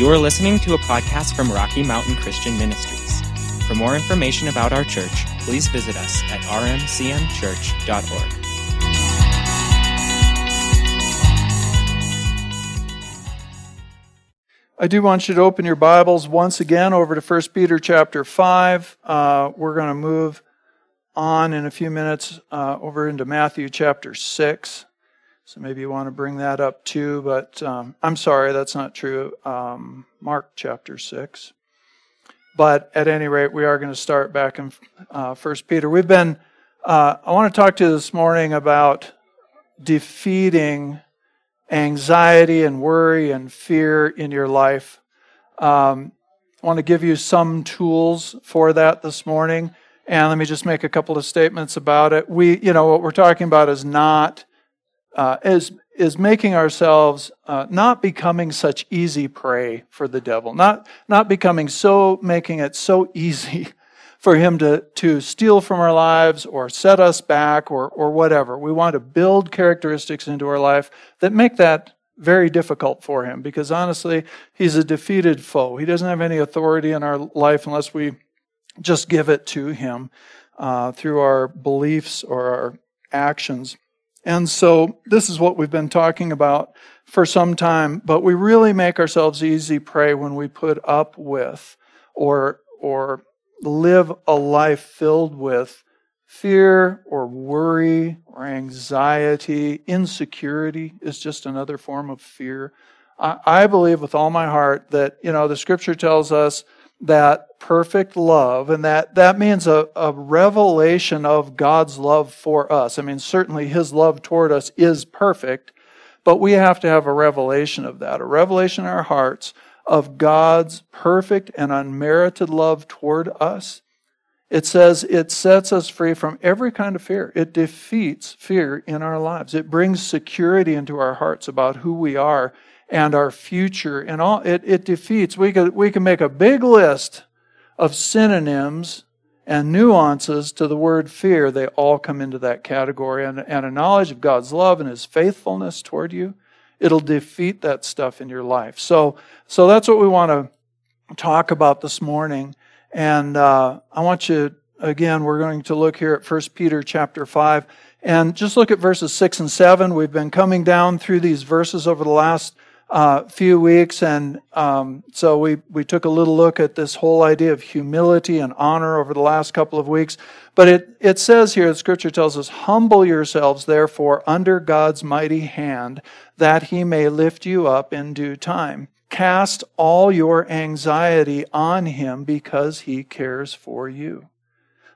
You are listening to a podcast from Rocky Mountain Christian Ministries. For more information about our church, please visit us at rmcmchurch.org. I do want you to open your Bibles once again over to 1 Peter chapter 5. Uh, we're going to move on in a few minutes uh, over into Matthew chapter 6. So maybe you want to bring that up too, but um, I'm sorry, that's not true. Um, Mark chapter 6. But at any rate, we are going to start back in uh, 1 Peter. We've been, uh, I want to talk to you this morning about defeating anxiety and worry and fear in your life. Um, I want to give you some tools for that this morning. And let me just make a couple of statements about it. We, you know, what we're talking about is not, uh, is, is making ourselves uh, not becoming such easy prey for the devil, not, not becoming so, making it so easy for him to, to steal from our lives or set us back or, or whatever. We want to build characteristics into our life that make that very difficult for him because honestly, he's a defeated foe. He doesn't have any authority in our life unless we just give it to him uh, through our beliefs or our actions. And so this is what we've been talking about for some time, but we really make ourselves easy prey when we put up with or or live a life filled with fear or worry or anxiety. Insecurity is just another form of fear. I, believe with all my heart that, you know, the scripture tells us that perfect love, and that, that means a, a revelation of God's love for us. I mean, certainly his love toward us is perfect, but we have to have a revelation of that, a revelation in our hearts of God's perfect and unmerited love toward us, it says it sets us free from every kind of fear. It defeats fear in our lives. It brings security into our hearts about who we are and our future and all it, it defeats. We could we can make a big list of synonyms and nuances to the word fear. They all come into that category. And, and a knowledge of God's love and his faithfulness toward you it'll defeat that stuff in your life. So, so that's what we want to talk about this morning. And uh, I want you again. We're going to look here at First Peter chapter five, and just look at verses six and seven. We've been coming down through these verses over the last uh, few weeks, and um, so we we took a little look at this whole idea of humility and honor over the last couple of weeks. But it it says here, the Scripture tells us, "Humble yourselves, therefore, under God's mighty hand, that He may lift you up in due time." Cast all your anxiety on Him because He cares for you.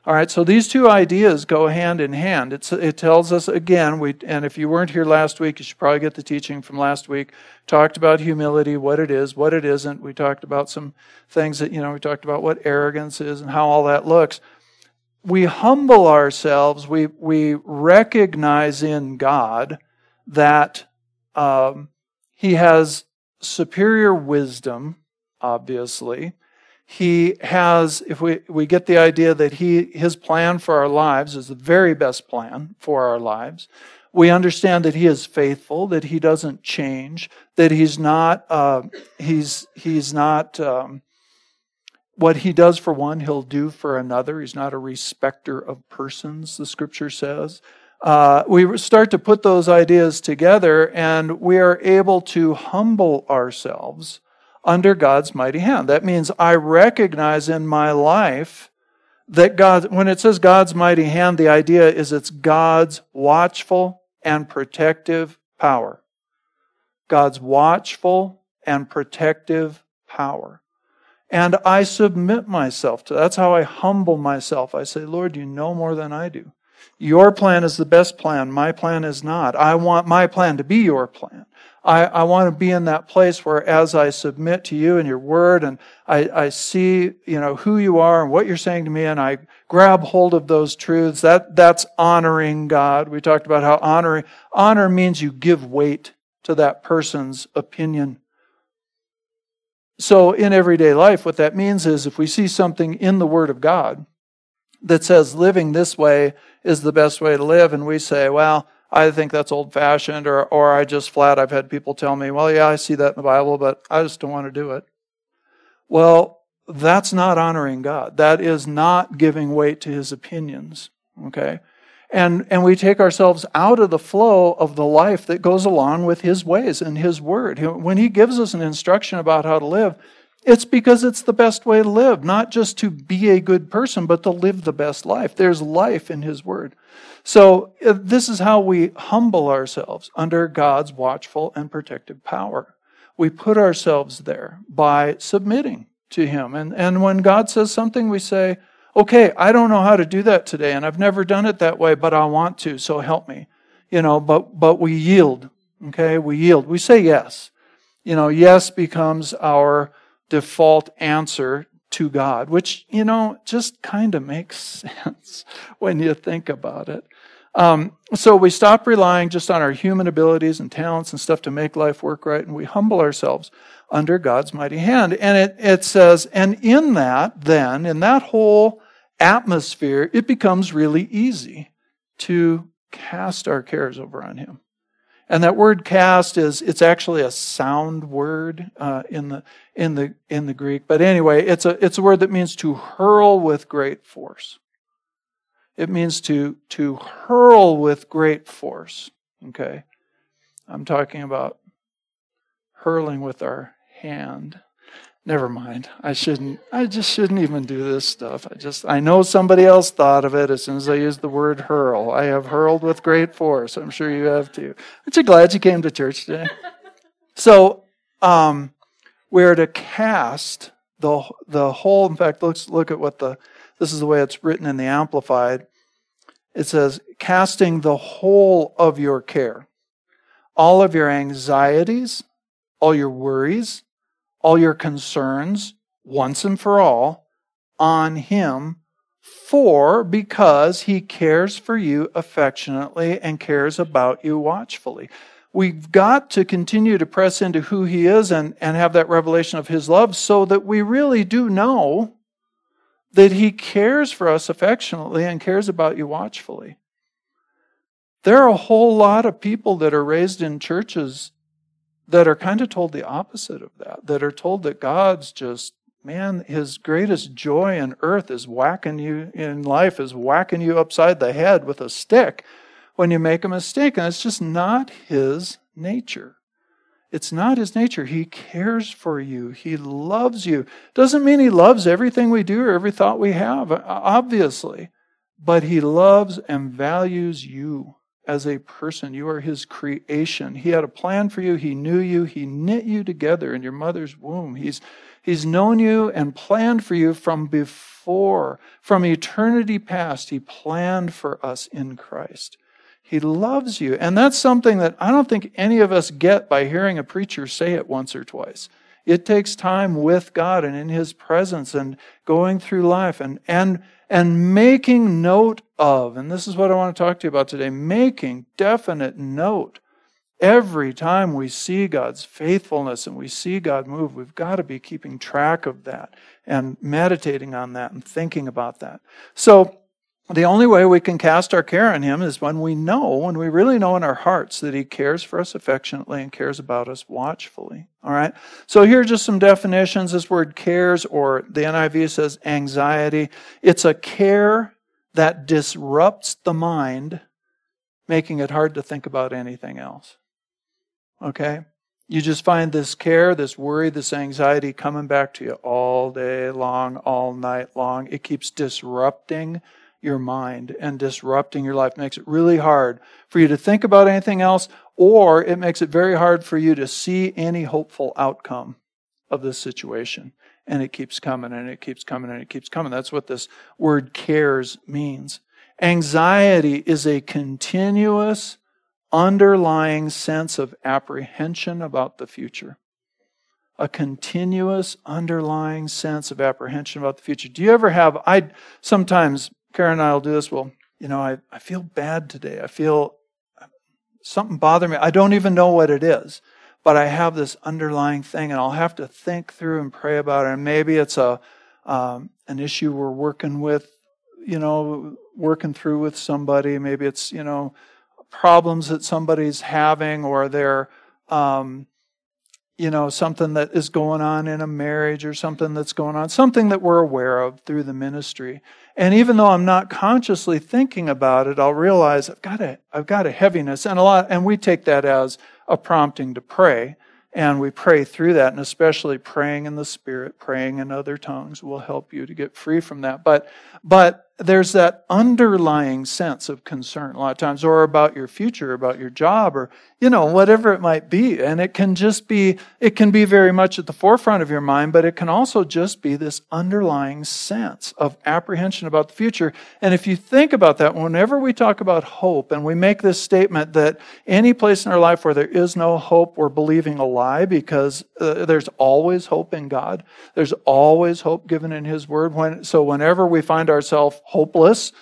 All right, so these two ideas go hand in hand. It's, it tells us again, we, and if you weren't here last week, you should probably get the teaching from last week. Talked about humility, what it is, what it isn't. We talked about some things that, you know, we talked about what arrogance is and how all that looks. We humble ourselves, we, we recognize in God that um, He has superior wisdom, obviously he has if we, we get the idea that he his plan for our lives is the very best plan for our lives we understand that he is faithful that he doesn't change that he's not uh, he's he's not um, what he does for one he'll do for another. He's not a respecter of persons the scripture says. Uh, we start to put those ideas together and we are able to humble ourselves under God's mighty hand. That means I recognize in my life that God, when it says God's mighty hand, the idea is it's God's watchful and protective power. God's watchful and protective power. And I submit myself to that's how I humble myself. I say, Lord, you know more than I do. Your plan is the best plan. My plan is not. I want my plan to be your plan. I, I want to be in that place where as I submit to you and your word and I, I see, you know, who you are and what you're saying to me and I grab hold of those truths, that, that's honoring God. We talked about how honoring, honor means you give weight to that person's opinion. So in everyday life, what that means is if we see something in the Word of God that says living this way is the best way to live, and we say, well, I think that's old fashioned, or, or I just flat, I've had people tell me, well, yeah, I see that in the Bible, but I just don't want to do it. Well, that's not honoring God. That is not giving weight to his opinions. Okay? And, and we take ourselves out of the flow of the life that goes along with his ways and his word. When he gives us an instruction about how to live, it's because it's the best way to live, not just to be a good person, but to live the best life. There's life in his word. So, uh, this is how we humble ourselves under God's watchful and protective power. We put ourselves there by submitting to Him. And, and when God says something, we say, okay, I don't know how to do that today, and I've never done it that way, but I want to, so help me. You know, but, but we yield. Okay, we yield. We say yes. You know, yes becomes our default answer to God, which, you know, just kind of makes sense when you think about it. Um, so we stop relying just on our human abilities and talents and stuff to make life work right, and we humble ourselves under God's mighty hand. And it, it says, and in that, then, in that whole atmosphere, it becomes really easy to cast our cares over on Him. And that word cast is, it's actually a sound word uh, in, the, in, the, in the Greek. But anyway, it's a, it's a word that means to hurl with great force. It means to, to hurl with great force. Okay? I'm talking about hurling with our hand. Never mind. I shouldn't, I just shouldn't even do this stuff. I just, I know somebody else thought of it as soon as I used the word hurl. I have hurled with great force. I'm sure you have too. Aren't you glad you came to church today? so, um, we're to cast the, the whole, in fact, let's look at what the, this is the way it's written in the Amplified. It says, casting the whole of your care, all of your anxieties, all your worries, all your concerns once and for all on Him, for because He cares for you affectionately and cares about you watchfully. We've got to continue to press into who He is and, and have that revelation of His love so that we really do know that He cares for us affectionately and cares about you watchfully. There are a whole lot of people that are raised in churches that are kind of told the opposite of that, that are told that God's just, man, his greatest joy in earth is whacking you in life, is whacking you upside the head with a stick when you make a mistake. And it's just not his nature. It's not his nature. He cares for you. He loves you. Doesn't mean he loves everything we do or every thought we have, obviously. But he loves and values you as a person. You are his creation. He had a plan for you. He knew you. He knit you together in your mother's womb. He's, he's known you and planned for you from before. From eternity past, he planned for us in Christ. He loves you. And that's something that I don't think any of us get by hearing a preacher say it once or twice. It takes time with God and in His presence and going through life and, and and making note of, and this is what I want to talk to you about today, making definite note. Every time we see God's faithfulness and we see God move, we've got to be keeping track of that and meditating on that and thinking about that. So, the only way we can cast our care on Him is when we know, when we really know in our hearts that He cares for us affectionately and cares about us watchfully. All right? So here are just some definitions. This word cares, or the NIV says anxiety, it's a care that disrupts the mind, making it hard to think about anything else. Okay? You just find this care, this worry, this anxiety coming back to you all day long, all night long. It keeps disrupting your mind and disrupting your life makes it really hard for you to think about anything else, or it makes it very hard for you to see any hopeful outcome of this situation. And it keeps coming and it keeps coming and it keeps coming. That's what this word cares means. Anxiety is a continuous, underlying sense of apprehension about the future. A continuous, underlying sense of apprehension about the future. Do you ever have, I sometimes Karen and I will do this. Well, you know, I, I feel bad today. I feel something bothering me. I don't even know what it is, but I have this underlying thing, and I'll have to think through and pray about it. And maybe it's a um, an issue we're working with, you know, working through with somebody. Maybe it's you know problems that somebody's having, or they're um, you know, something that is going on in a marriage or something that's going on, something that we're aware of through the ministry. And even though I'm not consciously thinking about it, I'll realize I've got a, I've got a heaviness and a lot, and we take that as a prompting to pray. And we pray through that, and especially praying in the Spirit, praying in other tongues will help you to get free from that. But, but there's that underlying sense of concern a lot of times, or about your future, about your job, or, you know, whatever it might be. And it can just be, it can be very much at the forefront of your mind, but it can also just be this underlying sense of apprehension about the future. And if you think about that, whenever we talk about hope and we make this statement that any place in our life where there is no hope, we're believing a lie because uh, there's always hope in God. There's always hope given in His Word. When, so whenever we find ourselves hopeless,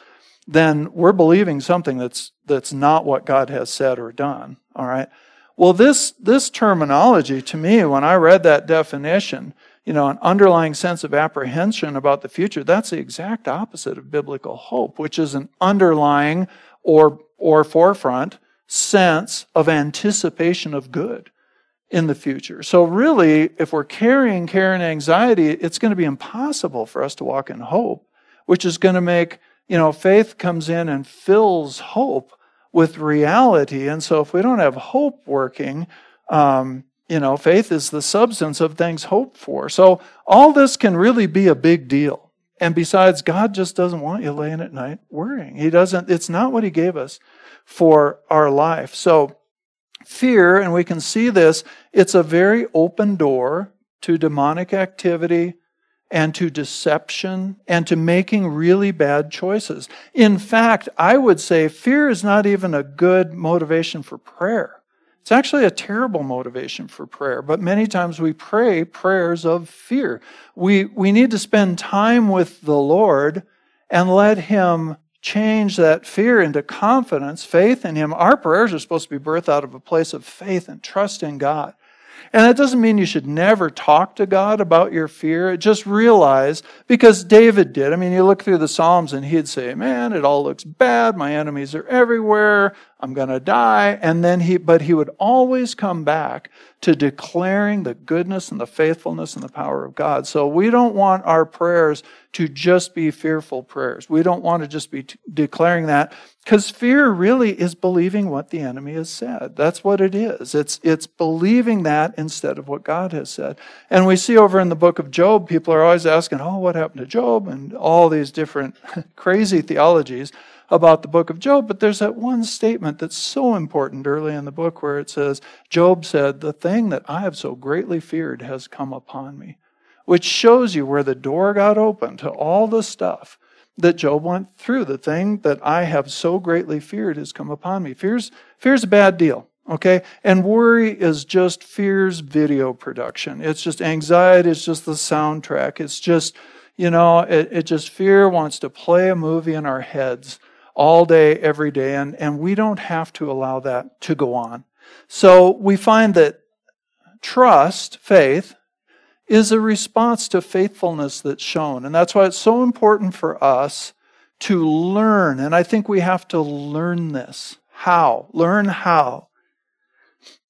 then we're believing something that's that's not what God has said or done. All right. Well, this this terminology to me, when I read that definition, you know, an underlying sense of apprehension about the future, that's the exact opposite of biblical hope, which is an underlying or or forefront sense of anticipation of good in the future. So really, if we're carrying care and anxiety, it's going to be impossible for us to walk in hope which is going to make, you know, faith comes in and fills hope with reality. And so if we don't have hope working, um, you know, faith is the substance of things hoped for. So all this can really be a big deal. And besides, God just doesn't want you laying at night worrying. He doesn't, it's not what He gave us for our life. So fear, and we can see this, it's a very open door to demonic activity, and to deception and to making really bad choices. In fact, I would say fear is not even a good motivation for prayer. It's actually a terrible motivation for prayer, but many times we pray prayers of fear. We, we need to spend time with the Lord and let Him change that fear into confidence, faith in Him. Our prayers are supposed to be birthed out of a place of faith and trust in God. And that doesn't mean you should never talk to God about your fear. Just realize, because David did. I mean, you look through the Psalms and he'd say, Man, it all looks bad. My enemies are everywhere. I'm going to die. And then he, but he would always come back to declaring the goodness and the faithfulness and the power of God. So we don't want our prayers to just be fearful prayers. We don't want to just be t- declaring that because fear really is believing what the enemy has said. That's what it is. It's, it's believing that instead of what God has said. And we see over in the book of Job, people are always asking, oh, what happened to Job? And all these different crazy theologies about the book of Job, but there's that one statement that's so important early in the book where it says, Job said, The thing that I have so greatly feared has come upon me, which shows you where the door got open to all the stuff that Job went through. The thing that I have so greatly feared has come upon me. Fear's, fear's a bad deal. Okay? And worry is just fear's video production. It's just anxiety, it's just the soundtrack. It's just, you know, it, it just fear wants to play a movie in our heads all day, every day, and, and we don't have to allow that to go on. So we find that trust, faith, is a response to faithfulness that's shown. And that's why it's so important for us to learn. And I think we have to learn this. How? Learn how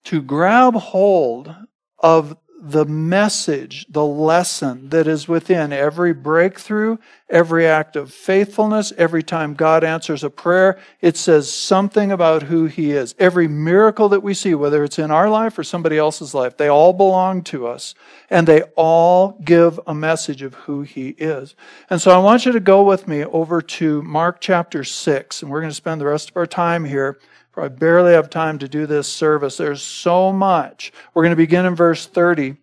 to grab hold of the message, the lesson that is within every breakthrough, every act of faithfulness, every time God answers a prayer, it says something about who He is. Every miracle that we see, whether it's in our life or somebody else's life, they all belong to us and they all give a message of who He is. And so I want you to go with me over to Mark chapter 6, and we're going to spend the rest of our time here I barely have time to do this service. There's so much. We're going to begin in verse 30.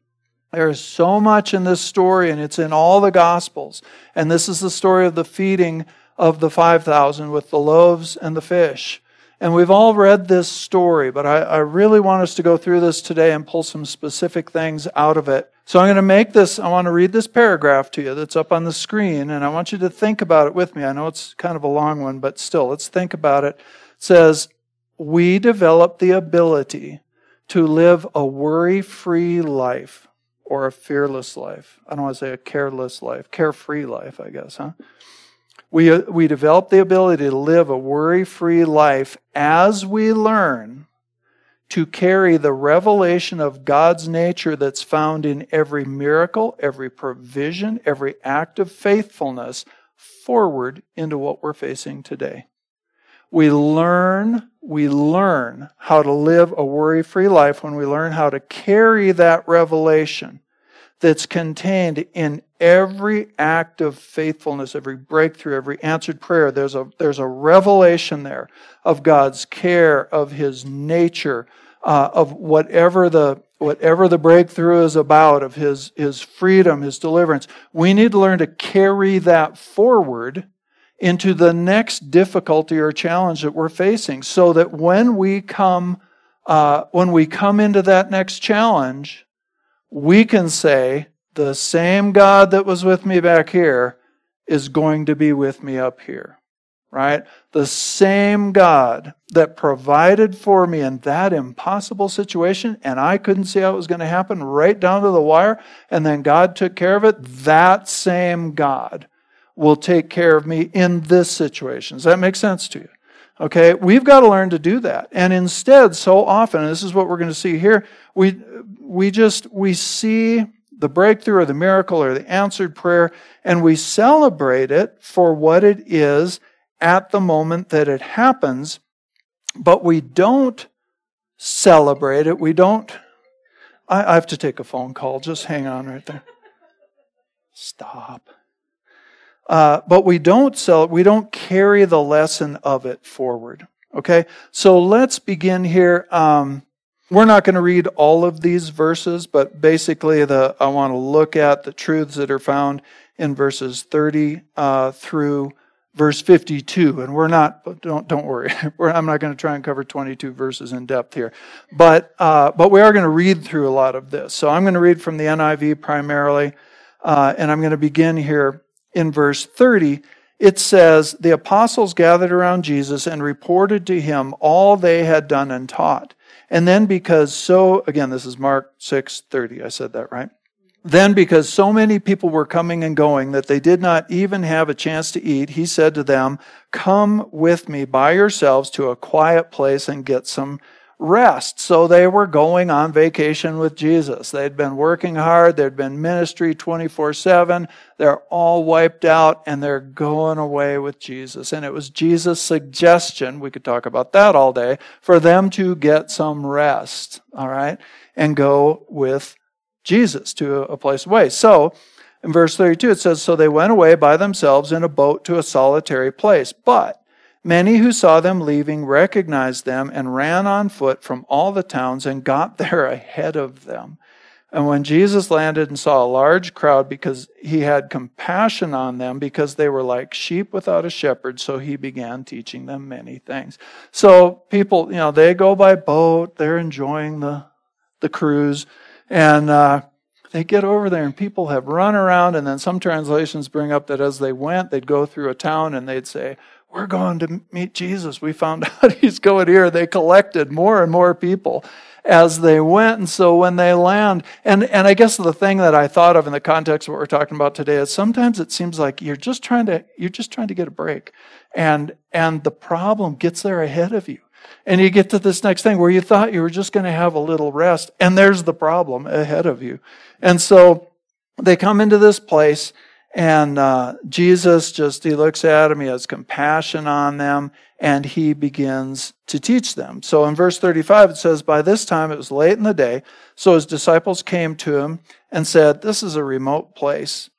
There is so much in this story, and it's in all the Gospels. And this is the story of the feeding of the 5,000 with the loaves and the fish. And we've all read this story, but I, I, really want us to go through this today and pull some specific things out of it. So I'm going to make this, I want to read this paragraph to you that's up on the screen, and I want you to think about it with me. I know it's kind of a long one, but still, let's think about it. It says, we develop the ability to live a worry free life or a fearless life. I don't want to say a careless life, carefree life, I guess, huh? We, uh, we develop the ability to live a worry free life as we learn to carry the revelation of God's nature that's found in every miracle, every provision, every act of faithfulness forward into what we're facing today. We learn, we learn how to live a worry free life when we learn how to carry that revelation that's contained in every act of faithfulness, every breakthrough, every answered prayer. There's a, there's a revelation there of God's care, of His nature, uh, of whatever the, whatever the breakthrough is about, of His, His freedom, His deliverance. We need to learn to carry that forward into the next difficulty or challenge that we're facing so that when we come, uh, when we come into that next challenge, we can say, the same God that was with me back here is going to be with me up here. Right? The same God that provided for me in that impossible situation, and I couldn't see how it was going to happen right down to the wire, and then God took care of it. That same God will take care of me in this situation. Does that make sense to you? Okay, we've got to learn to do that. And instead, so often, this is what we're going to see here, we we just we see the breakthrough or the miracle or the answered prayer, and we celebrate it for what it is at the moment that it happens, but we don't celebrate it. We don't. I, I have to take a phone call. Just hang on right there. Stop. Uh, but we don't sell we don't carry the lesson of it forward. Okay, so let's begin here. Um, we're not going to read all of these verses, but basically, the I want to look at the truths that are found in verses 30 uh, through verse 52. And we're not, don't, don't worry, I'm not going to try and cover 22 verses in depth here. But, uh, but we are going to read through a lot of this. So I'm going to read from the NIV primarily, uh, and I'm going to begin here in verse 30. It says, The apostles gathered around Jesus and reported to him all they had done and taught. And then because so, again, this is Mark 6 30, I said that right. Then, because so many people were coming and going that they did not even have a chance to eat, he said to them, Come with me by yourselves to a quiet place and get some rest. So they were going on vacation with Jesus. They'd been working hard, there'd been ministry 24 7. They're all wiped out and they're going away with Jesus. And it was Jesus' suggestion, we could talk about that all day, for them to get some rest, all right, and go with Jesus to a place away. So, in verse 32, it says, So they went away by themselves in a boat to a solitary place. But Many who saw them leaving recognized them and ran on foot from all the towns and got there ahead of them. And when Jesus landed and saw a large crowd because he had compassion on them because they were like sheep without a shepherd, so he began teaching them many things. So people, you know, they go by boat, they're enjoying the, the cruise, and, uh, they get over there and people have run around and then some translations bring up that as they went they'd go through a town and they'd say we're going to meet Jesus. We found out he's going here. They collected more and more people as they went. And so when they land, and, and I guess the thing that I thought of in the context of what we're talking about today is sometimes it seems like you're just trying to, you're just trying to get a break. And, and the problem gets there ahead of you. And you get to this next thing where you thought you were just going to have a little rest, and there's the problem ahead of you. And so they come into this place and uh, Jesus just, he looks at them, he has compassion on them, and he begins to teach them. So in verse 35, it says, By this time it was late in the day, so his disciples came to him and said, This is a remote place,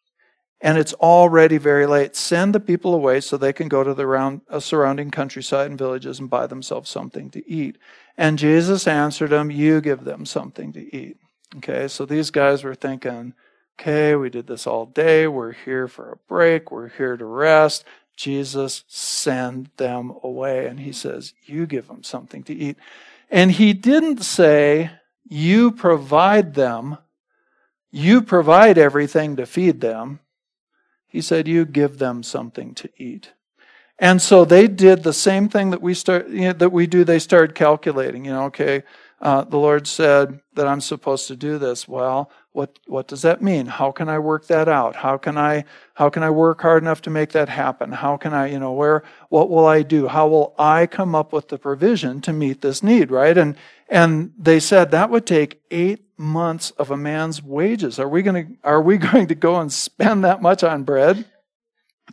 and it's already very late. Send the people away so they can go to the round, uh, surrounding countryside and villages and buy themselves something to eat. And Jesus answered them, You give them something to eat. Okay, so these guys were thinking, okay, we did this all day. We're here for a break. We're here to rest. Jesus, send them away. And he says, You give them something to eat. And he didn't say, You provide them, you provide everything to feed them. He said, You give them something to eat. And so they did the same thing that we start you know, that we do. They started calculating. You know, okay, uh, the Lord said that I'm supposed to do this. Well, what what does that mean? How can I work that out? How can I how can I work hard enough to make that happen? How can I, you know, where what will I do? How will I come up with the provision to meet this need, right? And and they said that would take 8 months of a man's wages. Are we going to are we going to go and spend that much on bread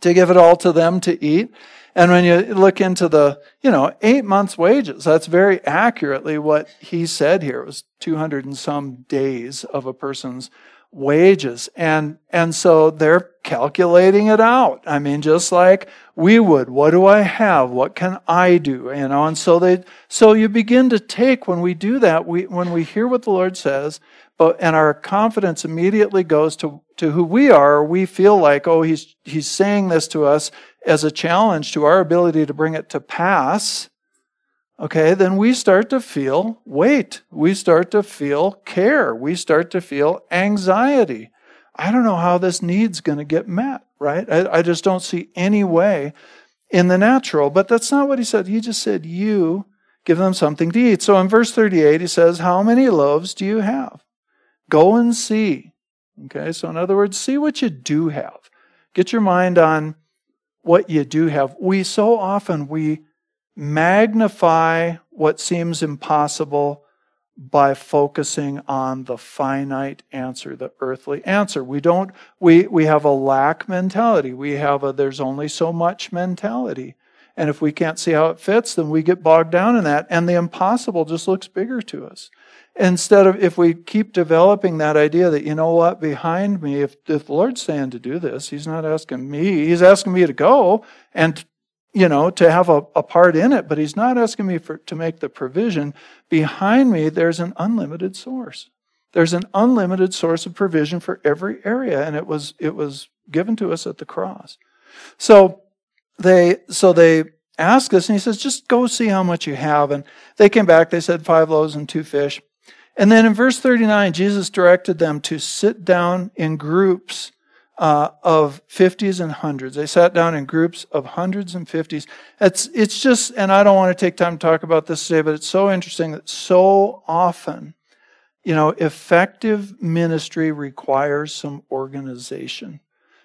to give it all to them to eat? And when you look into the, you know, eight months' wages, that's very accurately what he said here. It was 200 and some days of a person's wages. And, and so they're calculating it out. I mean, just like we would. What do I have? What can I do? You know, and so they, so you begin to take, when we do that, we, when we hear what the Lord says, but, and our confidence immediately goes to, to who we are, we feel like, oh, he's, he's saying this to us as a challenge to our ability to bring it to pass, okay, then we start to feel weight. We start to feel care. We start to feel anxiety. I don't know how this need's going to get met, right? I, I, just don't see any way in the natural. But that's not what he said. He just said, You give them something to eat. So in verse 38, he says, How many loaves do you have? Go and see. Okay, so in other words, see what you do have. Get your mind on what you do have. We so often we magnify what seems impossible by focusing on the finite answer, the earthly answer. We don't we we have a lack mentality. We have a there's only so much mentality. And if we can't see how it fits, then we get bogged down in that and the impossible just looks bigger to us. Instead of if we keep developing that idea that, you know what, behind me, if, if the Lord's saying to do this, He's not asking me, He's asking me to go and you know, to have a, a part in it, but he's not asking me for, to make the provision. Behind me, there's an unlimited source. There's an unlimited source of provision for every area, and it was it was given to us at the cross. So they so they ask us, and he says, just go see how much you have. And they came back, they said five loaves and two fish. And then in verse 39, Jesus directed them to sit down in groups uh, of 50s and hundreds. They sat down in groups of hundreds and 50s. It's, it's just, and I don't want to take time to talk about this today, but it's so interesting that so often, you know, effective ministry requires some organization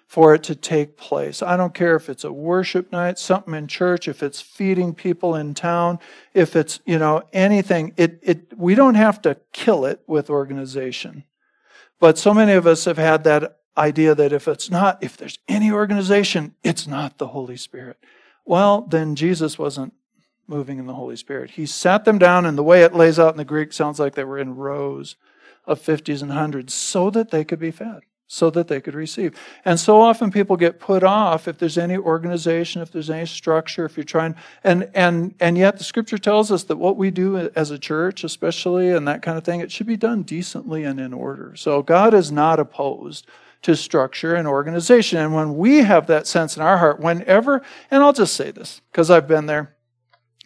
for it to take place. I don't care if it's a worship night, something in church, if it's feeding people in town, if it's, you know, anything. It, it, we don't have to kill it with organization. But so many of us have had that idea that if it's not, if there's any organization, it's not the Holy Spirit. Well, then Jesus wasn't moving in the Holy Spirit. He sat them down, and the way it lays out in the Greek sounds like they were in rows of 50s and hundreds so that they could be fed so that they could receive. And so often people get put off if there's any organization, if there's any structure, if you're trying and and and yet the scripture tells us that what we do as a church, especially and that kind of thing, it should be done decently and in order. So God is not opposed to structure and organization. And when we have that sense in our heart, whenever, and I'll just say this because I've been there,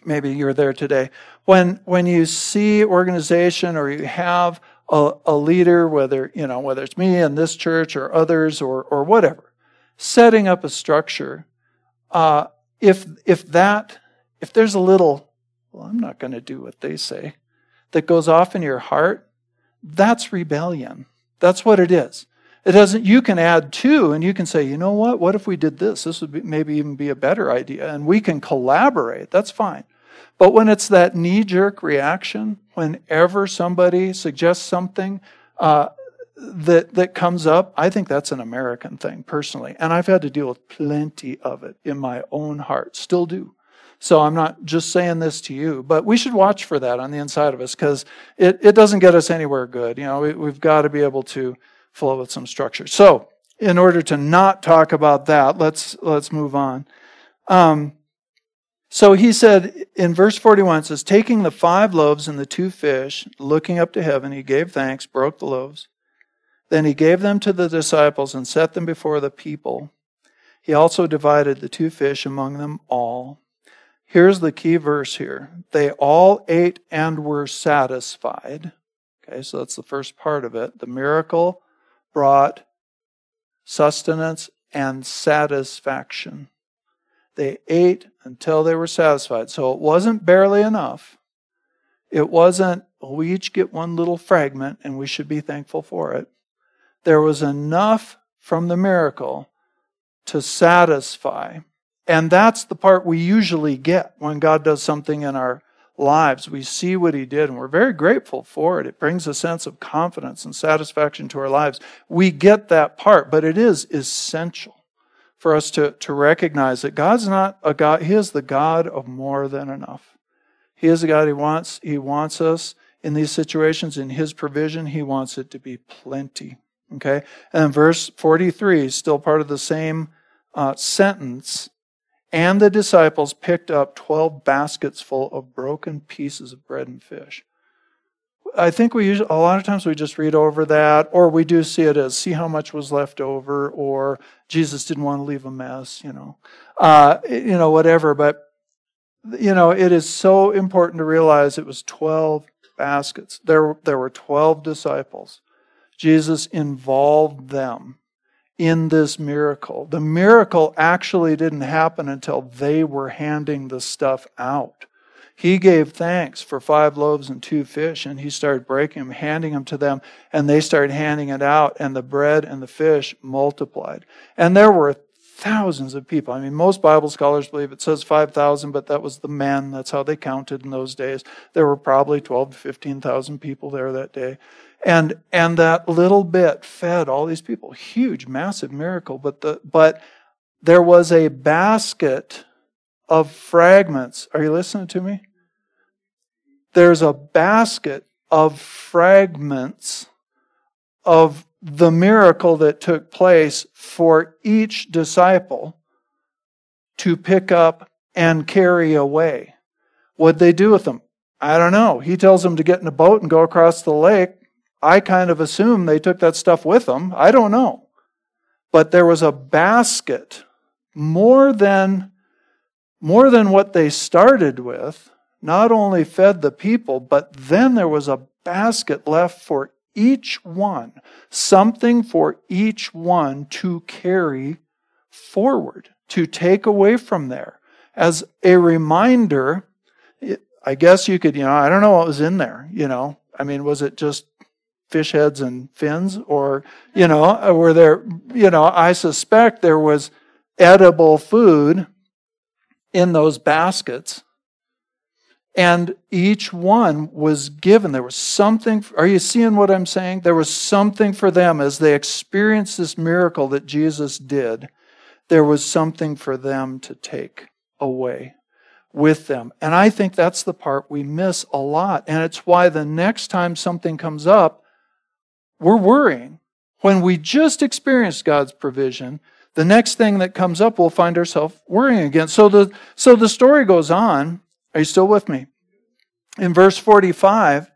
maybe you're there today. When when you see organization or you have a, a leader, whether you know whether it's me in this church or others or or whatever, setting up a structure. Uh, if if that if there's a little, well, I'm not going to do what they say, that goes off in your heart, that's rebellion. That's what it is. It doesn't. You can add to, and you can say, you know what? What if we did this? This would be, maybe even be a better idea, and we can collaborate. That's fine. But when it's that knee jerk reaction, whenever somebody suggests something uh, that, that comes up, I think that's an American thing personally. And I've had to deal with plenty of it in my own heart, still do. So I'm not just saying this to you, but we should watch for that on the inside of us because it, it doesn't get us anywhere good. You know, we, we've got to be able to flow with some structure. So in order to not talk about that, let's let's move on. Um, so he said in verse 41, it says, Taking the five loaves and the two fish, looking up to heaven, he gave thanks, broke the loaves. Then he gave them to the disciples and set them before the people. He also divided the two fish among them all. Here's the key verse here. They all ate and were satisfied. Okay, so that's the first part of it. The miracle brought sustenance and satisfaction. They ate until they were satisfied. So it wasn't barely enough. It wasn't, oh, we each get one little fragment and we should be thankful for it. There was enough from the miracle to satisfy. And that's the part we usually get when God does something in our lives. We see what He did and we're very grateful for it. It brings a sense of confidence and satisfaction to our lives. We get that part, but it is essential for us to, to recognize that God's not a God, He is the God of more than enough. He is the God He wants. He wants us in these situations, in His provision, He wants it to be plenty. Okay? And verse 43 still part of the same uh, sentence. And the disciples picked up 12 baskets full of broken pieces of bread and fish. I think we usually, a lot of times we just read over that, or we do see it as see how much was left over, or Jesus didn't want to leave a mess, you know, uh, you know, whatever. But you know, it is so important to realize it was twelve baskets. There, there were twelve disciples. Jesus involved them in this miracle. The miracle actually didn't happen until they were handing the stuff out. He gave thanks for five loaves and two fish, and he started breaking them, handing them to them, and they started handing it out, and the bread and the fish multiplied. And there were thousands of people. I mean, most Bible scholars believe it says 5,000, but that was the men. That's how they counted in those days. There were probably 12 to 15,000 people there that day. And, and that little bit fed all these people. Huge, massive miracle. But the, but there was a basket of fragments. Are you listening to me? There's a basket of fragments of the miracle that took place for each disciple to pick up and carry away. What'd they do with them? I don't know. He tells them to get in a boat and go across the lake. I kind of assume they took that stuff with them. I don't know. But there was a basket more than more than what they started with not only fed the people, but then there was a basket left for each one, something for each one to carry forward, to take away from there. As a reminder, I guess you could, you know, I don't know what was in there, you know. I mean, was it just fish heads and fins? Or, you know, were there, you know, I suspect there was edible food in those baskets and each one was given. There was something. Are you seeing what I'm saying? There was something for them as they experienced this miracle that Jesus did. There was something for them to take away with them. And I think that's the part we miss a lot. And it's why the next time something comes up, we're worrying. When we just experienced God's provision, the next thing that comes up, we'll find ourselves worrying again. So the, so the story goes on are you still with me? In verse 45,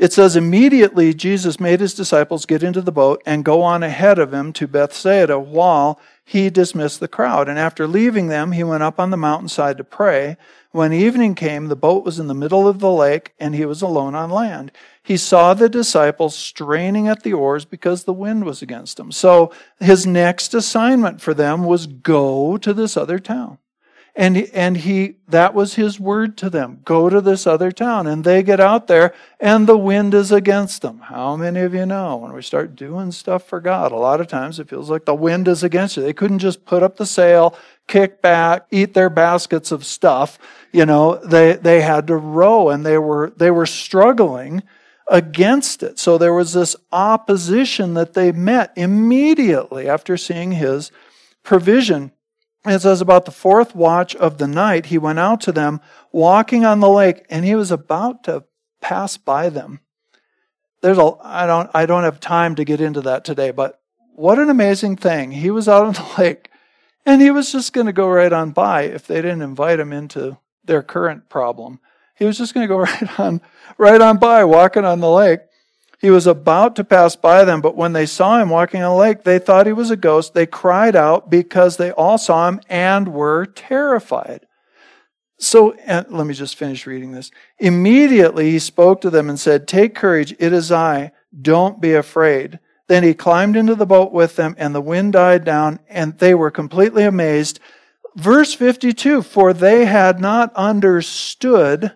it says, Immediately Jesus made his disciples get into the boat and go on ahead of him to Bethsaida while he dismissed the crowd. And after leaving them, he went up on the mountainside to pray. When evening came, the boat was in the middle of the lake, and he was alone on land. He saw the disciples straining at the oars because the wind was against them. So his next assignment for them was go to this other town. And, and he, that was his word to them. Go to this other town. And they get out there and the wind is against them. How many of you know when we start doing stuff for God, a lot of times it feels like the wind is against you. They couldn't just put up the sail, kick back, eat their baskets of stuff. You know, they, they had to row and they were, they were struggling against it. So there was this opposition that they met immediately after seeing his provision. It says about the fourth watch of the night, he went out to them walking on the lake and he was about to pass by them. There's a, I don't, I don't have time to get into that today, but what an amazing thing. He was out on the lake and he was just going to go right on by if they didn't invite him into their current problem. He was just going to go right on, right on by walking on the lake. He was about to pass by them, but when they saw him walking on the lake, they thought he was a ghost. They cried out because they all saw him and were terrified. So, let me just finish reading this. Immediately he spoke to them and said, Take courage, it is I. Don't be afraid. Then he climbed into the boat with them, and the wind died down, and they were completely amazed. Verse 52 For they had not understood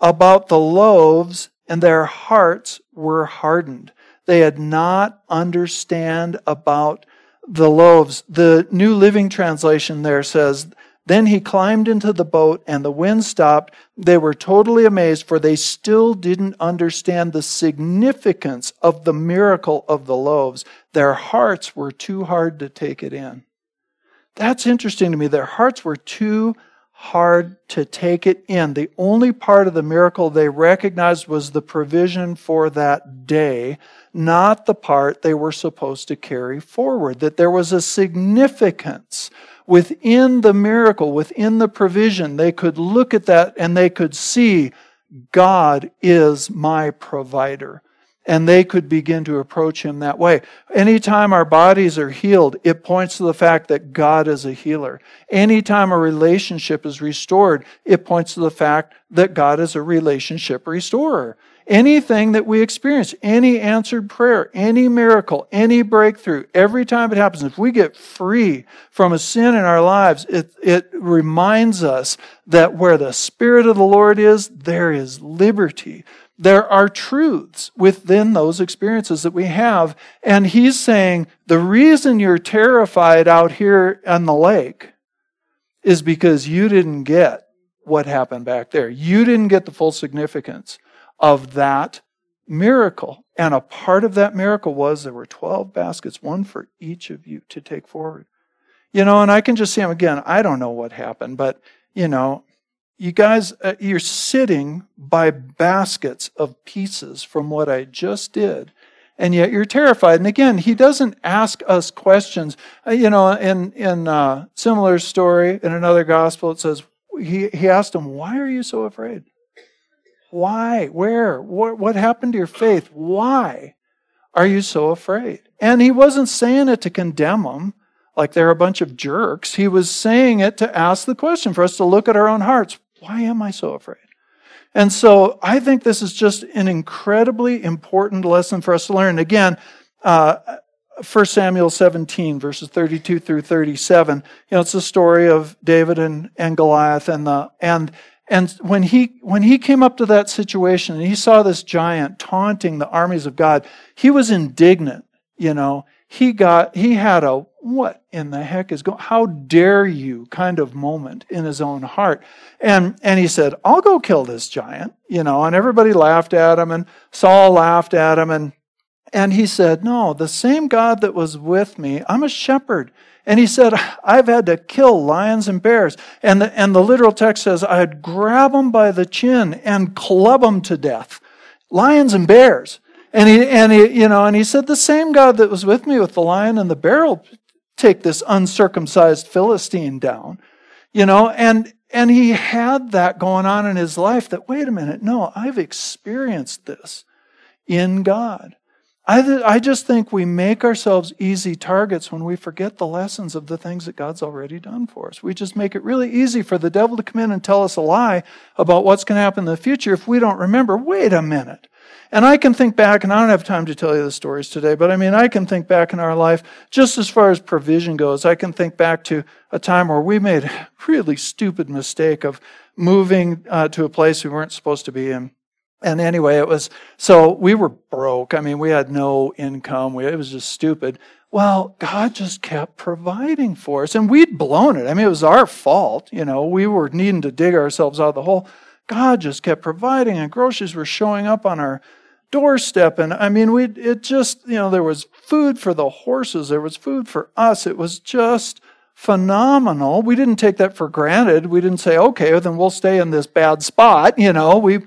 about the loaves, and their hearts were hardened. They had not understand about the loaves. The New Living Translation there says, Then he climbed into the boat and the wind stopped. They were totally amazed, for they still didn't understand the significance of the miracle of the loaves. Their hearts were too hard to take it in. That's interesting to me. Their hearts were too hard to take it in. The only part of the miracle they recognized was the provision for that day, not the part they were supposed to carry forward. That there was a significance within the miracle, within the provision. They could look at that and they could see God is my provider and they could begin to approach him that way. Anytime our bodies are healed, it points to the fact that God is a healer. Anytime a relationship is restored, it points to the fact that God is a relationship restorer. Anything that we experience, any answered prayer, any miracle, any breakthrough, every time it happens, if we get free from a sin in our lives, it, it reminds us that where the Spirit of the Lord is, there is liberty there are truths within those experiences that we have. And he's saying the reason you're terrified out here on the lake is because you didn't get what happened back there. You didn't get the full significance of that miracle. And a part of that miracle was there were 12 baskets, one for each of you to take forward. You know, and I can just see him again. I don't know what happened, but, you know, you guys, uh, you're sitting by baskets of pieces from what I just did, and yet you're terrified. And again, he doesn't ask us questions. Uh, you know, in in a uh, similar story in another gospel, it says he he asked him, "Why are you so afraid? Why? Where? What? What happened to your faith? Why are you so afraid?" And he wasn't saying it to condemn them like they're a bunch of jerks. He was saying it to ask the question for us to look at our own hearts. Why am I so afraid? And so I think this is just an incredibly important lesson for us to learn. Again, uh, 1 Samuel 17, verses 32 through 37. You know, it's the story of David and, and Goliath and the, and, and when he, when he came up to that situation and he saw this giant taunting the armies of God, he was indignant, you know. He got, he had a, what in the heck is going, how dare you kind of moment in his own heart. And, and he said, I'll go kill this giant, you know, and everybody laughed at him and Saul laughed at him. And, and he said, no, the same God that was with me, I'm a shepherd. And he said, I've had to kill lions and bears. And the, and the literal text says, I'd grab them by the chin and club them to death. Lions and bears. And he, and he, you know, and he said, the same God that was with me with the lion and the bear will take this uncircumcised Philistine down. You know, and, and he had that going on in his life that, wait a minute, no, I've experienced this in God. I, th- I just think we make ourselves easy targets when we forget the lessons of the things that God's already done for us. We just make it really easy for the devil to come in and tell us a lie about what's going to happen in the future if we don't remember, wait a minute. And I can think back, and I don't have time to tell you the stories today, but I mean, I can think back in our life, just as far as provision goes, I can think back to a time where we made a really stupid mistake of moving uh, to a place we weren't supposed to be in. And anyway, it was, so we were broke. I mean, we had no income. We, it was just stupid. Well, God just kept providing for us and we'd blown it. I mean, it was our fault. You know, we were needing to dig ourselves out of the hole. God just kept providing and groceries were showing up on our doorstep. And I mean, we it just, you know, there was food for the horses, there was food for us. It was just phenomenal. We didn't take that for granted. We didn't say, okay, then we'll stay in this bad spot. You know, we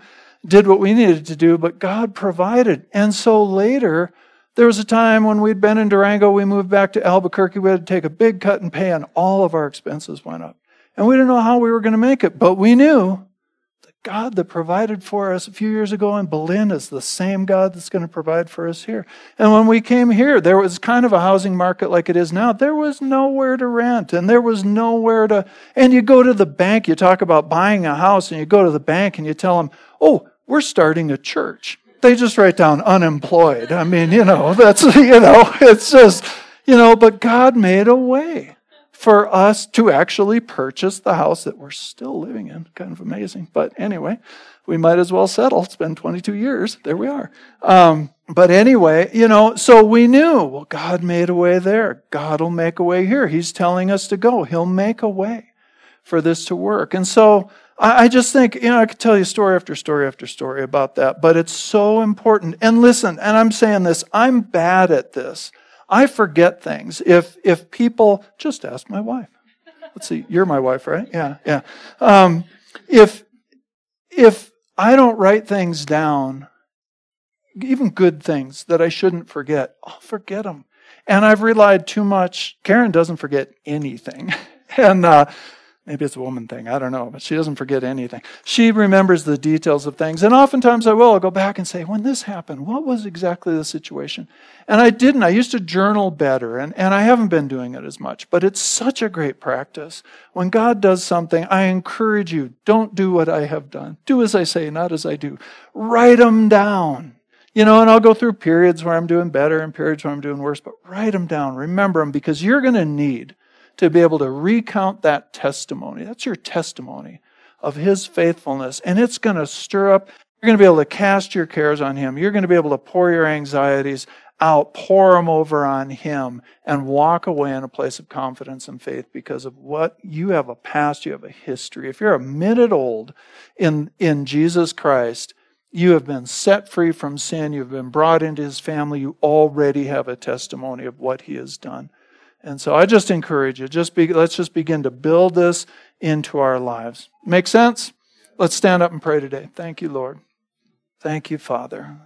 did what we needed to do, but God provided. And so later, there was a time when we'd been in Durango, we moved back to Albuquerque, we had to take a big cut and pay, and all of our expenses went up. And we didn't know how we were going to make it, but we knew the God that provided for us a few years ago in Berlin is the same God that's going to provide for us here. And when we came here, there was kind of a housing market like it is now. There was nowhere to rent and there was nowhere to, and you go to the bank, you talk about buying a house and you go to the bank and you tell them, oh, we're starting a church. They just write down unemployed. I mean, you know, that's, you know, it's just, you know, but God made a way for us to actually purchase the house that we're still living in. Kind of amazing. But anyway, we might as well settle. It's been 22 years. There we are. Um, but anyway, you know, so we knew, well, God made a way there. God will make a way here. He's telling us to go. He'll make a way for this to work. And so I, just think, you know, I could tell you story after story after story about that, but it's so important. And listen, and I'm saying this, I'm bad at this. I forget things. If, if people, just ask my wife. Let's see, you're my wife, right? Yeah, yeah. Um, if, if I don't write things down, even good things that I shouldn't forget, I'll forget them. And I've relied too much. Karen doesn't forget anything. and uh, maybe it's a woman thing, I don't know, but she doesn't forget anything. She remembers the details of things. And oftentimes I will. I'll go back and say, when this happened, what was exactly the situation? And I didn't. I used to journal better, and, and I haven't been doing it as much. But it's such a great practice. When God does something, I encourage you don't do what I have done. Do as I say, not as I do. Write them down. You know, and I'll go through periods where I'm doing better and periods where I'm doing worse, but write them down. Remember them because you're going to need to be able to recount that testimony. That's your testimony of His faithfulness. And it's going to stir up, you're going to be able to cast your cares on Him. You're going to be able to pour your anxieties out, pour them over on Him, and walk away in a place of confidence and faith because of what you have a past, you have a history. If you're a minute old in, in Jesus Christ, you have been set free from sin. You've been brought into his family. You already have a testimony of what he has done. And so I just encourage you, just be, let's just begin to build this into our lives. Make sense? Let's stand up and pray today. Thank you, Lord. Thank you, Father.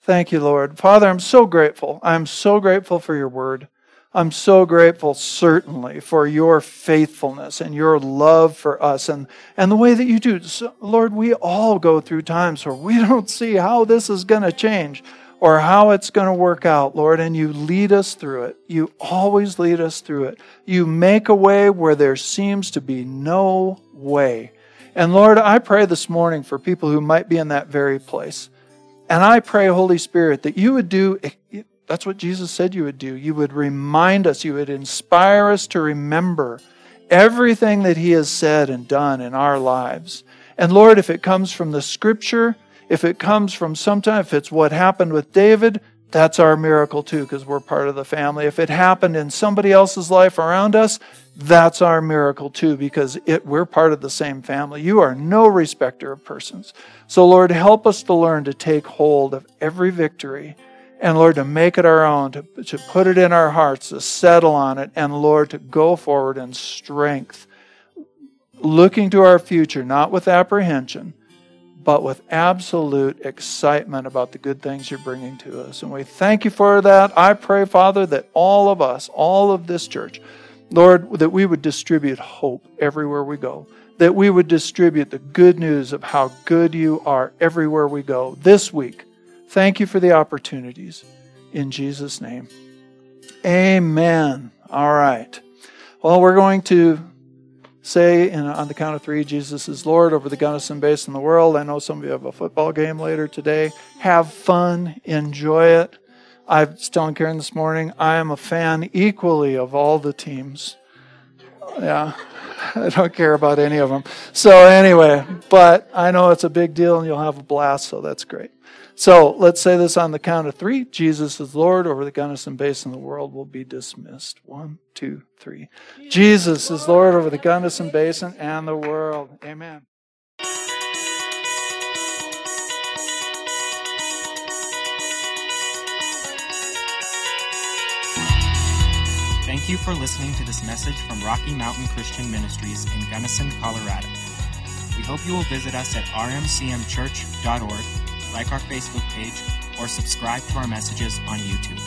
Thank you, Lord. Father, I'm so grateful. I'm so grateful for your word. I'm so grateful, certainly, for your faithfulness and your love for us and, and the way that you do. So, Lord, we all go through times where we don't see how this is going to change or how it's going to work out, Lord, and you lead us through it. You always lead us through it. You make a way where there seems to be no way. And Lord, I pray this morning for people who might be in that very place. And I pray, Holy Spirit, that you would do that's what Jesus said you would do. You would remind us, you would inspire us to remember everything that He has said and done in our lives. And Lord, if it comes from the scripture, if it comes from sometime, if it's what happened with David, that's our miracle too, because we're part of the family. If it happened in somebody else's life around us, that's our miracle too, because it, we're part of the same family. You are no respecter of persons. So, Lord, help us to learn to take hold of every victory and Lord, to make it our own, to, to put it in our hearts, to settle on it, and Lord, to go forward in strength, looking to our future, not with apprehension, but with absolute excitement about the good things you're bringing to us. And we thank you for that. I pray, Father, that all of us, all of this church, Lord, that we would distribute hope everywhere we go, that we would distribute the good news of how good you are everywhere we go this week Thank you for the opportunities. In Jesus' name. Amen. All right. Well, we're going to say on the count of three, Jesus is Lord over the Gunnison Basin in the world. I know some of you have a football game later today. Have fun, enjoy it. I was telling Karen this morning, I am a fan equally of all the teams. Yeah, I don't care about any of them. So, anyway, but I know it's a big deal and you'll have a blast, so that's great. So let's say this on the count of three. Jesus is Lord over the Gunnison Basin. The world will be dismissed. One, two, three. Jesus is Lord over the Gunnison Basin and the world. Amen. Thank you for listening to this message from Rocky Mountain Christian Ministries in Gunnison, Colorado. We hope you will visit us at rmcmchurch.org like our Facebook page, or subscribe to our messages on YouTube.